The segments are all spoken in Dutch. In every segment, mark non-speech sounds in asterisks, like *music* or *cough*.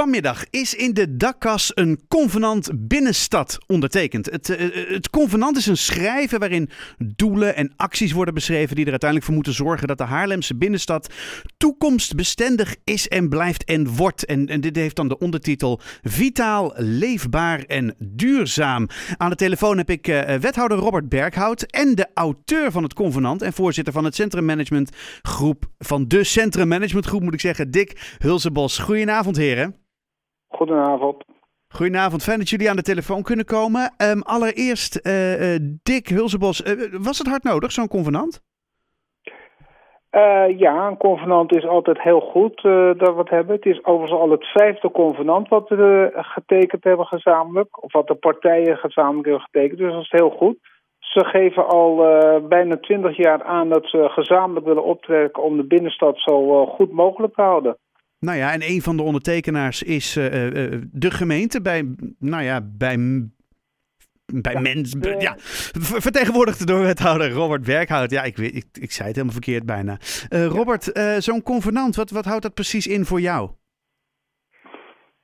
Vanmiddag is in de dakkas een convenant binnenstad ondertekend. Het, uh, het convenant is een schrijven waarin doelen en acties worden beschreven die er uiteindelijk voor moeten zorgen dat de Haarlemse binnenstad toekomstbestendig is en blijft en wordt. En, dit heeft dan de ondertitel Vitaal, leefbaar en duurzaam. Aan de telefoon heb ik uh, wethouder Robert Berghout en de auteur van het convenant en voorzitter van het Centrummanagement Groep van de Centrummanagement Groep moet ik zeggen, Dick Hulsebos. Goedenavond heren. Goedenavond. Goedenavond, fijn dat jullie aan de telefoon kunnen komen. Um, allereerst, uh, uh, Dick Hulsebos, uh, was het hard nodig, zo'n convenant? ja, een convenant is altijd heel goed dat we het hebben. Het is overigens al het vijfde convenant wat we getekend hebben gezamenlijk. Of wat de partijen gezamenlijk hebben getekend, dus dat is heel goed. Ze geven al bijna twintig jaar aan dat ze gezamenlijk willen optrekken om de binnenstad zo goed mogelijk te houden. Nou ja, en een van de ondertekenaars is uh, uh, de gemeente bij, nou ja, bij, bij ja, mensen. Uh, ja, vertegenwoordigd door wethouder Robert Werkhout. Ja, ik, ik, ik zei het helemaal verkeerd bijna. Robert, zo'n convenant, wat, wat houdt dat precies in voor jou?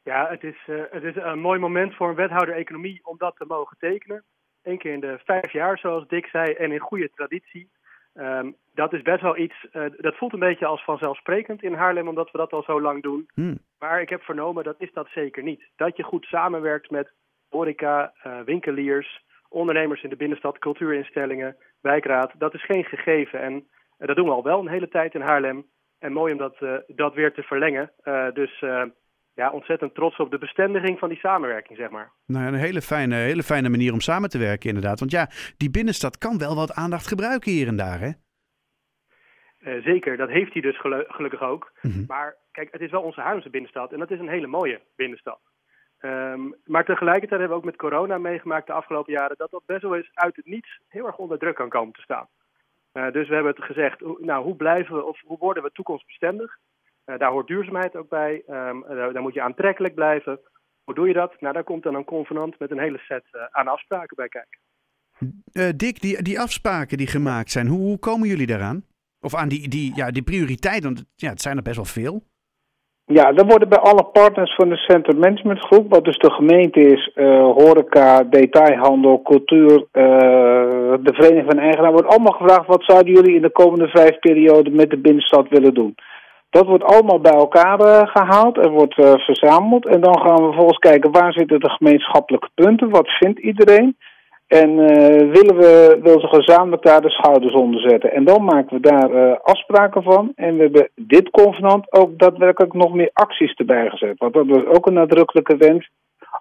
Ja, het is, het is een mooi moment voor een wethouder economie om dat te mogen tekenen. Eén keer in de vijf jaar, zoals Dick zei, en in goede traditie. Um, dat is best wel iets, uh, dat voelt een beetje als vanzelfsprekend in Haarlem, omdat we dat al zo lang doen. Hmm. Maar ik heb vernomen, dat is dat zeker niet. Dat je goed samenwerkt met horeca, uh, winkeliers, ondernemers in de binnenstad, cultuurinstellingen, wijkraad, dat is geen gegeven. En uh, dat doen we al wel een hele tijd in Haarlem. En mooi om dat, dat weer te verlengen. dus ja, ontzettend trots op de bestendiging van die samenwerking, zeg maar. Nou, een hele fijne, hele fijne manier om samen te werken, inderdaad. Want ja, die binnenstad kan wel wat aandacht gebruiken hier en daar, hè? Uh, zeker, dat heeft hij dus gelukkig ook. Mhm. Maar kijk, het is wel onze Haarlemse binnenstad en dat is een hele mooie binnenstad. Um, maar tegelijkertijd hebben we ook met corona meegemaakt de afgelopen jaren dat dat best wel eens uit het niets heel erg onder druk kan komen te staan. Uh, dus we hebben het gezegd, nou, hoe blijven we of hoe worden we toekomstbestendig? Uh, daar hoort duurzaamheid ook bij. Um, daar, daar, moet je aantrekkelijk blijven. Hoe doe je dat? Nou, daar komt dan een convenant met een hele set aan afspraken bij kijken. Dick, die, die afspraken die gemaakt zijn, hoe, hoe komen jullie daaraan? Of aan die, die, ja, die prioriteiten, want ja, het zijn er best wel veel. Ja, dat worden bij alle partners van de Center Management Groep, wat dus de gemeente is, uh, horeca, detailhandel, cultuur, uh, de Vereniging van Eigenaar, wordt allemaal gevraagd wat zouden jullie in de komende vijf perioden met de binnenstad willen doen. Dat wordt allemaal bij elkaar uh, gehaald en wordt verzameld. En dan gaan we vervolgens kijken waar zitten de gemeenschappelijke punten, wat vindt iedereen. En uh, willen we, wil ze gezamenlijk daar de schouders onder zetten. En dan maken we daar afspraken van. En we hebben dit convenant ook daadwerkelijk nog meer acties erbij gezet. Want dat was ook een nadrukkelijke wens.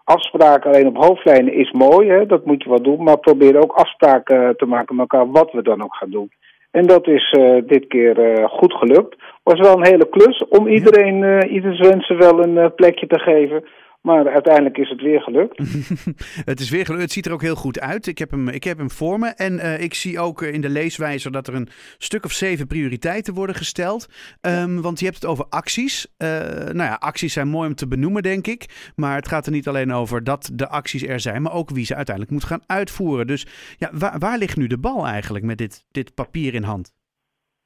Afspraken alleen op hoofdlijnen is mooi, hè? dat moet je wel doen. Maar probeer ook afspraken eh, te maken met elkaar wat we dan ook gaan doen. En dat is uh, dit keer uh, goed gelukt. Was wel een hele klus om iedereen, uh, ieders wensen wel een plekje te geven. Maar uiteindelijk is het weer gelukt. *laughs* het is weer gelukt. Het ziet er ook heel goed uit. Ik heb hem, ik heb hem voor me. En uh, ik zie ook in de leeswijzer dat er een stuk of zeven prioriteiten worden gesteld. Um, want je hebt het over acties. Uh, nou ja, acties zijn mooi om te benoemen, denk ik. Maar het gaat er niet alleen over dat de acties er zijn, maar ook wie ze uiteindelijk moet gaan uitvoeren. Dus ja, waar, waar ligt nu de bal eigenlijk met dit, dit papier in hand?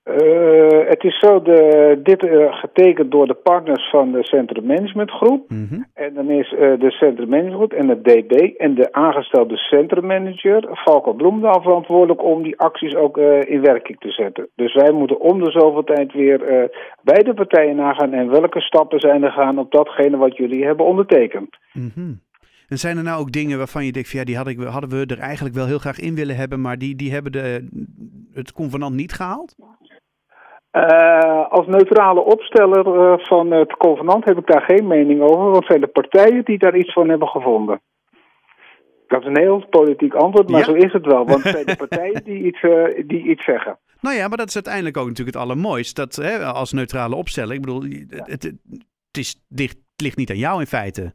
Uh, het is zo, de, dit uh, getekend door de partners van de Centrum Management Groep. Mm -hmm. En dan is uh, de Centrum Management Groep en de DB en de aangestelde centrummanager, Valko Bloemendaal, verantwoordelijk om die acties ook in werking te zetten. Dus wij moeten om de zoveel tijd weer bij de partijen nagaan en welke stappen zijn er gaan op datgene wat jullie hebben ondertekend. Mm -hmm. En zijn er nou ook dingen waarvan je denkt, van, ja, die had ik, hadden we er eigenlijk wel heel graag in willen hebben, maar die, die hebben de, het convenant niet gehaald? Uh, als neutrale opsteller uh, van het convenant heb ik daar geen mening over. Wat zijn de partijen die daar iets van hebben gevonden? Dat is een heel politiek antwoord, maar ja? zo is het wel. Want het *laughs* zijn de partijen die iets, uh, die iets zeggen. Nou ja, maar dat is uiteindelijk ook natuurlijk het allermooist. Dat hè, als neutrale opsteller, ik bedoel, het, het, het, is, het ligt niet aan jou in feite.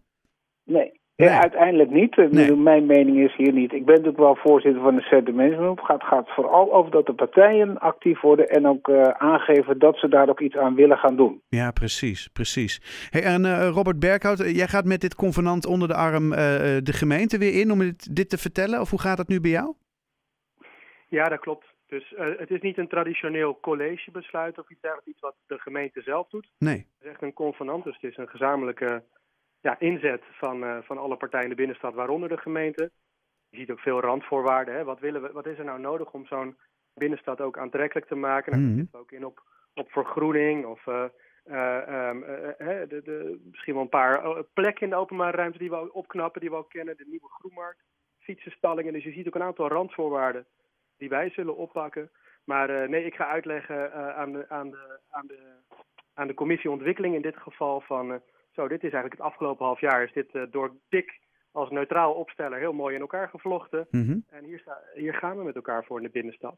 Nee, ja, uiteindelijk niet. Nee. Mijn mening is hier niet. Ik ben natuurlijk wel voorzitter van de Center Management Het gaat, gaat vooral over dat de partijen actief worden en ook uh, aangeven dat ze daar ook iets aan willen gaan doen. Ja, precies, precies. Hey, en uh, Robert Berghout, jij gaat met dit convenant onder de arm uh, de gemeente weer in om dit, dit, te vertellen? Of hoe gaat dat nu bij jou? Ja, dat klopt. Dus het is niet een traditioneel collegebesluit of iets dergelijks, iets wat de gemeente zelf doet. Nee. Het is echt een convenant, dus het is een gezamenlijke ja, inzet van, van alle partijen in de binnenstad, waaronder de gemeente. Je ziet ook veel randvoorwaarden. Hè. Wat, willen we, wat is er nou nodig om zo'n binnenstad ook aantrekkelijk te maken? Nou, Mhm. dat zit ook in op, op vergroening of eh, eh, ehm, eh, eh, de, de, misschien wel een paar eh, plekken in de openbare ruimte die we opknappen, die we ook kennen. De nieuwe groenmarkt, fietsenstallingen. Dus je ziet ook een aantal randvoorwaarden die wij zullen oppakken. Maar eh, nee, ik ga uitleggen eh, aan, de, aan, de, aan, de, aan de commissie ontwikkeling in dit geval van... zo, dit is eigenlijk het afgelopen half jaar is dit eh, door Dick als neutraal opsteller heel mooi in elkaar gevlochten. Mhm. En hier, sta, hier gaan we met elkaar voor in de binnenstad.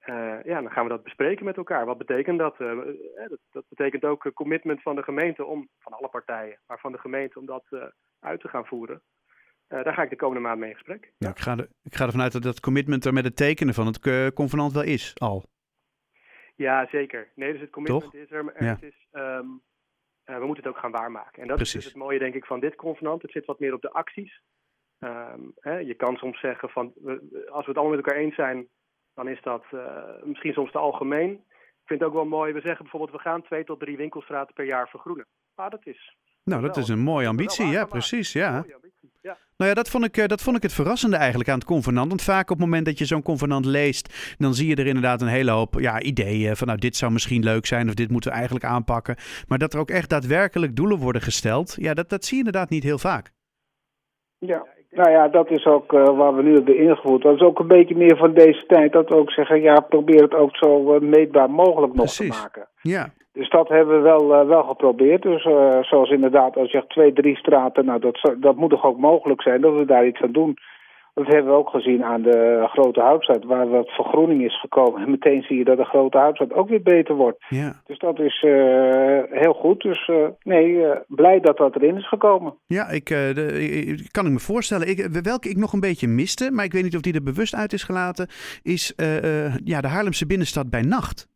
Eh, ja, dan gaan we dat bespreken met elkaar. Wat betekent dat? Eh, dat, dat betekent ook een commitment van de gemeente om, van alle partijen, maar van de gemeente om dat uit te gaan voeren. Daar ga ik de komende maand mee in gesprek. Nou, ik, ga er, ik ga ervan uit dat dat commitment er met het tekenen van het convenant wel is, al. Ja, zeker. Nee, dus het commitment Toch? is er. Maar Ja. het is, ehm, eh, we moeten het ook gaan waarmaken. En dat is dus het mooie, denk ik, van dit convenant. Het zit wat meer op de acties. Ehm, hè, je kan soms zeggen van, we- als we het allemaal met elkaar eens zijn, dan is dat eh, misschien soms te algemeen. Ik vind het ook wel mooi, we zeggen bijvoorbeeld, we gaan twee tot drie winkelstraten per jaar vergroenen. Maar dat is Nou, dat Wel. is een mooie ambitie. Ja, precies. Ja. een mooie ambitie. Ja. Nou ja, dat vond, ik, eh, dat vond ik het verrassende eigenlijk aan het convenant. Want vaak op het moment dat je zo'n convenant leest, dan zie je er inderdaad een hele hoop ja, ideeën van nou, dit zou misschien leuk zijn of dit moeten we eigenlijk aanpakken. Maar dat er ook echt daadwerkelijk doelen worden gesteld, ja, dat, dat zie je inderdaad niet heel vaak. Ja, nou ja, dat is ook eh, waar we nu hebben ingevoerd. Dat is ook een beetje meer van deze tijd. Dat we ook zeggen, ja, probeer het ook zo eh, meetbaar mogelijk nog Precies. te maken. Ja, Dus dat hebben we wel, eh, wel geprobeerd. Dus eh, zoals inderdaad, als je zegt twee, drie straten, nou dat, dat moet toch ook mogelijk zijn dat we daar iets aan doen. Dat hebben we ook gezien aan de Grote Houtstraat, waar wat vergroening is gekomen. *laughs* En meteen zie je dat de Grote Houtstraat ook weer beter wordt. ja. Dus dat is eh, heel goed. Dus nee, blij dat dat erin is gekomen. Ja, ik, de, ik- kan ik me voorstellen. Ik, welke ik nog een beetje miste, maar ik weet niet of die er bewust uit is gelaten, is ja, de Haarlemse binnenstad bij nacht.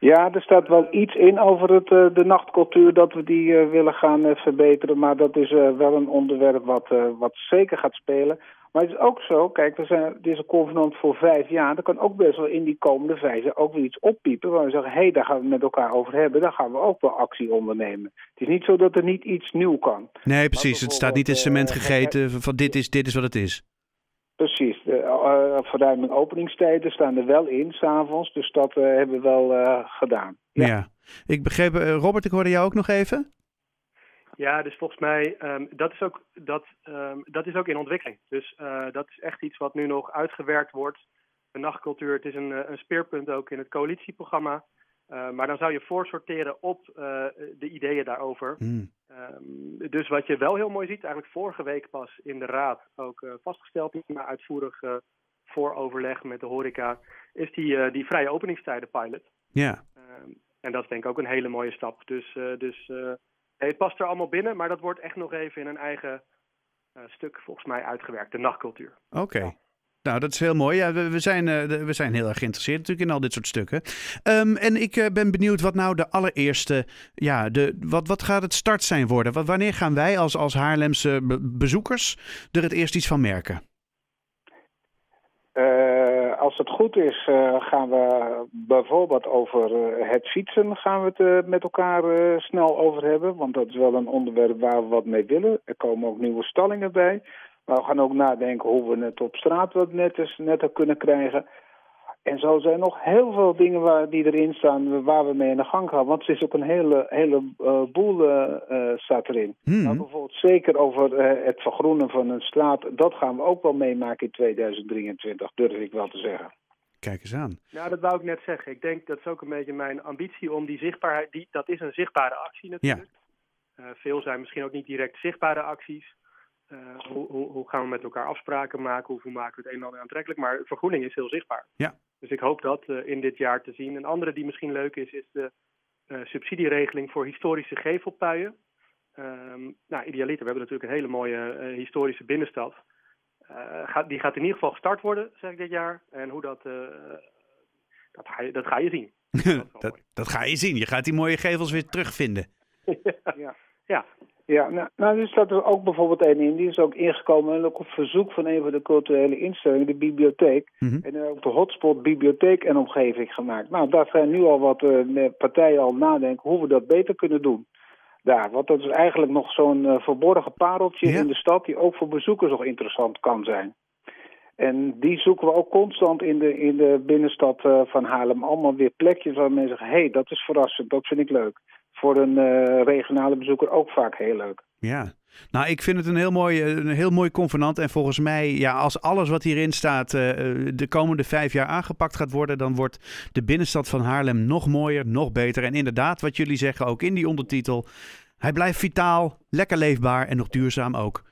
Ja, er staat wel iets in over het, eh, de nachtcultuur dat we die eh, willen gaan eh, verbeteren. Maar dat is wel een onderwerp wat, wat zeker gaat spelen. Maar het is ook zo, kijk, we zijn, dit is een convenant voor vijf jaar. Er kan ook best wel in die komende vijf jaar ook weer iets oppiepen. Waar we zeggen, hé, hey, daar gaan we het met elkaar over hebben. Daar gaan we ook wel actie ondernemen. Het is niet zo dat er niet iets nieuw kan. Nee, precies. Het staat niet in cement gegeten van dit is, dit is wat het is. Precies. De eh, verruiming openingstijden staan er wel in, s'avonds. Dus dat eh, hebben we wel eh, gedaan. Ja. Ik begreep, Robert, ik hoorde jou ook nog even. Ja, dus volgens mij, ehm, dat, is ook, dat, ehm, dat is ook in ontwikkeling. Dus eh, dat is echt iets wat nu nog uitgewerkt wordt. De nachtcultuur, het is een, een speerpunt ook in het coalitieprogramma. Eh, maar dan zou je voorsorteren op eh, de ideeën daarover. Hmm. Ehm, dus wat je wel heel mooi ziet, eigenlijk vorige week pas in de raad ook eh, vastgesteld, na uitvoerig vooroverleg met de horeca, is die, die vrije openingstijden pilot. Ja. Ehm, en dat is denk ik ook een hele mooie stap. Dus, dus het past er allemaal binnen, maar dat wordt echt nog even in een eigen stuk volgens mij uitgewerkt, de nachtcultuur. Oké. Nou, dat is heel mooi. Ja, we, zijn, eh, we zijn heel erg geïnteresseerd natuurlijk in al dit soort stukken. Ehm, en ik eh, ben benieuwd wat nou de allereerste, ja, de, wat, wat gaat het start zijn worden? Wanneer gaan wij als, als Haarlemse be- bezoekers er het eerst iets van merken? Eh, als het goed is, gaan we bijvoorbeeld over het fietsen gaan we het met elkaar snel over hebben. Want dat is wel een onderwerp waar we wat mee willen. Er komen ook nieuwe stallingen bij. Maar we gaan ook nadenken hoe we het op straat wat netter, netter kunnen krijgen. En zo zijn nog heel veel dingen waar, die erin staan waar we mee aan de gang gaan. Want er is ook een hele, hele eh, boel eh, eh, staat erin. Hmm. Nou, bijvoorbeeld zeker over eh, het vergroenen van een straat. Dat gaan we ook wel meemaken in 2023, durf ik wel te zeggen. Kijk eens aan. Nou, dat wou ik net zeggen. Ik denk dat is ook een beetje mijn ambitie om die zichtbaarheid, die, dat is een zichtbare actie natuurlijk. Eh, veel zijn misschien ook niet direct zichtbare acties. Eh, hoe, hoe, hoe gaan we met elkaar afspraken maken? Hoe maken we het een en ander aantrekkelijk? Maar vergroening is heel zichtbaar. Ja. Dus ik hoop dat eh, in dit jaar te zien. Een andere die misschien leuk is, is de eh, subsidieregeling voor historische gevelpuien. Ehm, nou, idealiter, we hebben natuurlijk een hele mooie historische binnenstad. Gaat, die gaat in ieder geval gestart worden, zeg ik dit jaar. En hoe dat, dat, ga, je, dat ga je zien. *laughs* dat, dat ga je zien. Je gaat die mooie gevels weer terugvinden. *laughs* Ja. Ja, Ja, nou, nou er staat er ook bijvoorbeeld een in, die is ook ingekomen en ook op verzoek van een van de culturele instellingen, de bibliotheek. Mhm. En er ook de hotspot bibliotheek en omgeving gemaakt. Nou, daar zijn nu al wat eh, partijen al nadenken hoe we dat beter kunnen doen. daar. Want dat is eigenlijk nog zo'n verborgen pareltje in de stad die ook voor bezoekers nog interessant kan zijn. En die zoeken we ook constant in de, in de binnenstad van Haarlem. Allemaal weer plekjes waar mensen zeggen, hé, hey, dat is verrassend, dat vind ik leuk. Voor een regionale bezoeker ook vaak heel leuk. Ja, nou, ik vind het een heel mooi, een heel mooi convenant. En volgens mij, ja, als alles wat hierin staat de komende vijf jaar aangepakt gaat worden, dan wordt de binnenstad van Haarlem nog mooier, nog beter. En inderdaad, wat jullie zeggen ook in die ondertitel, hij blijft vitaal, lekker leefbaar en nog duurzaam ook.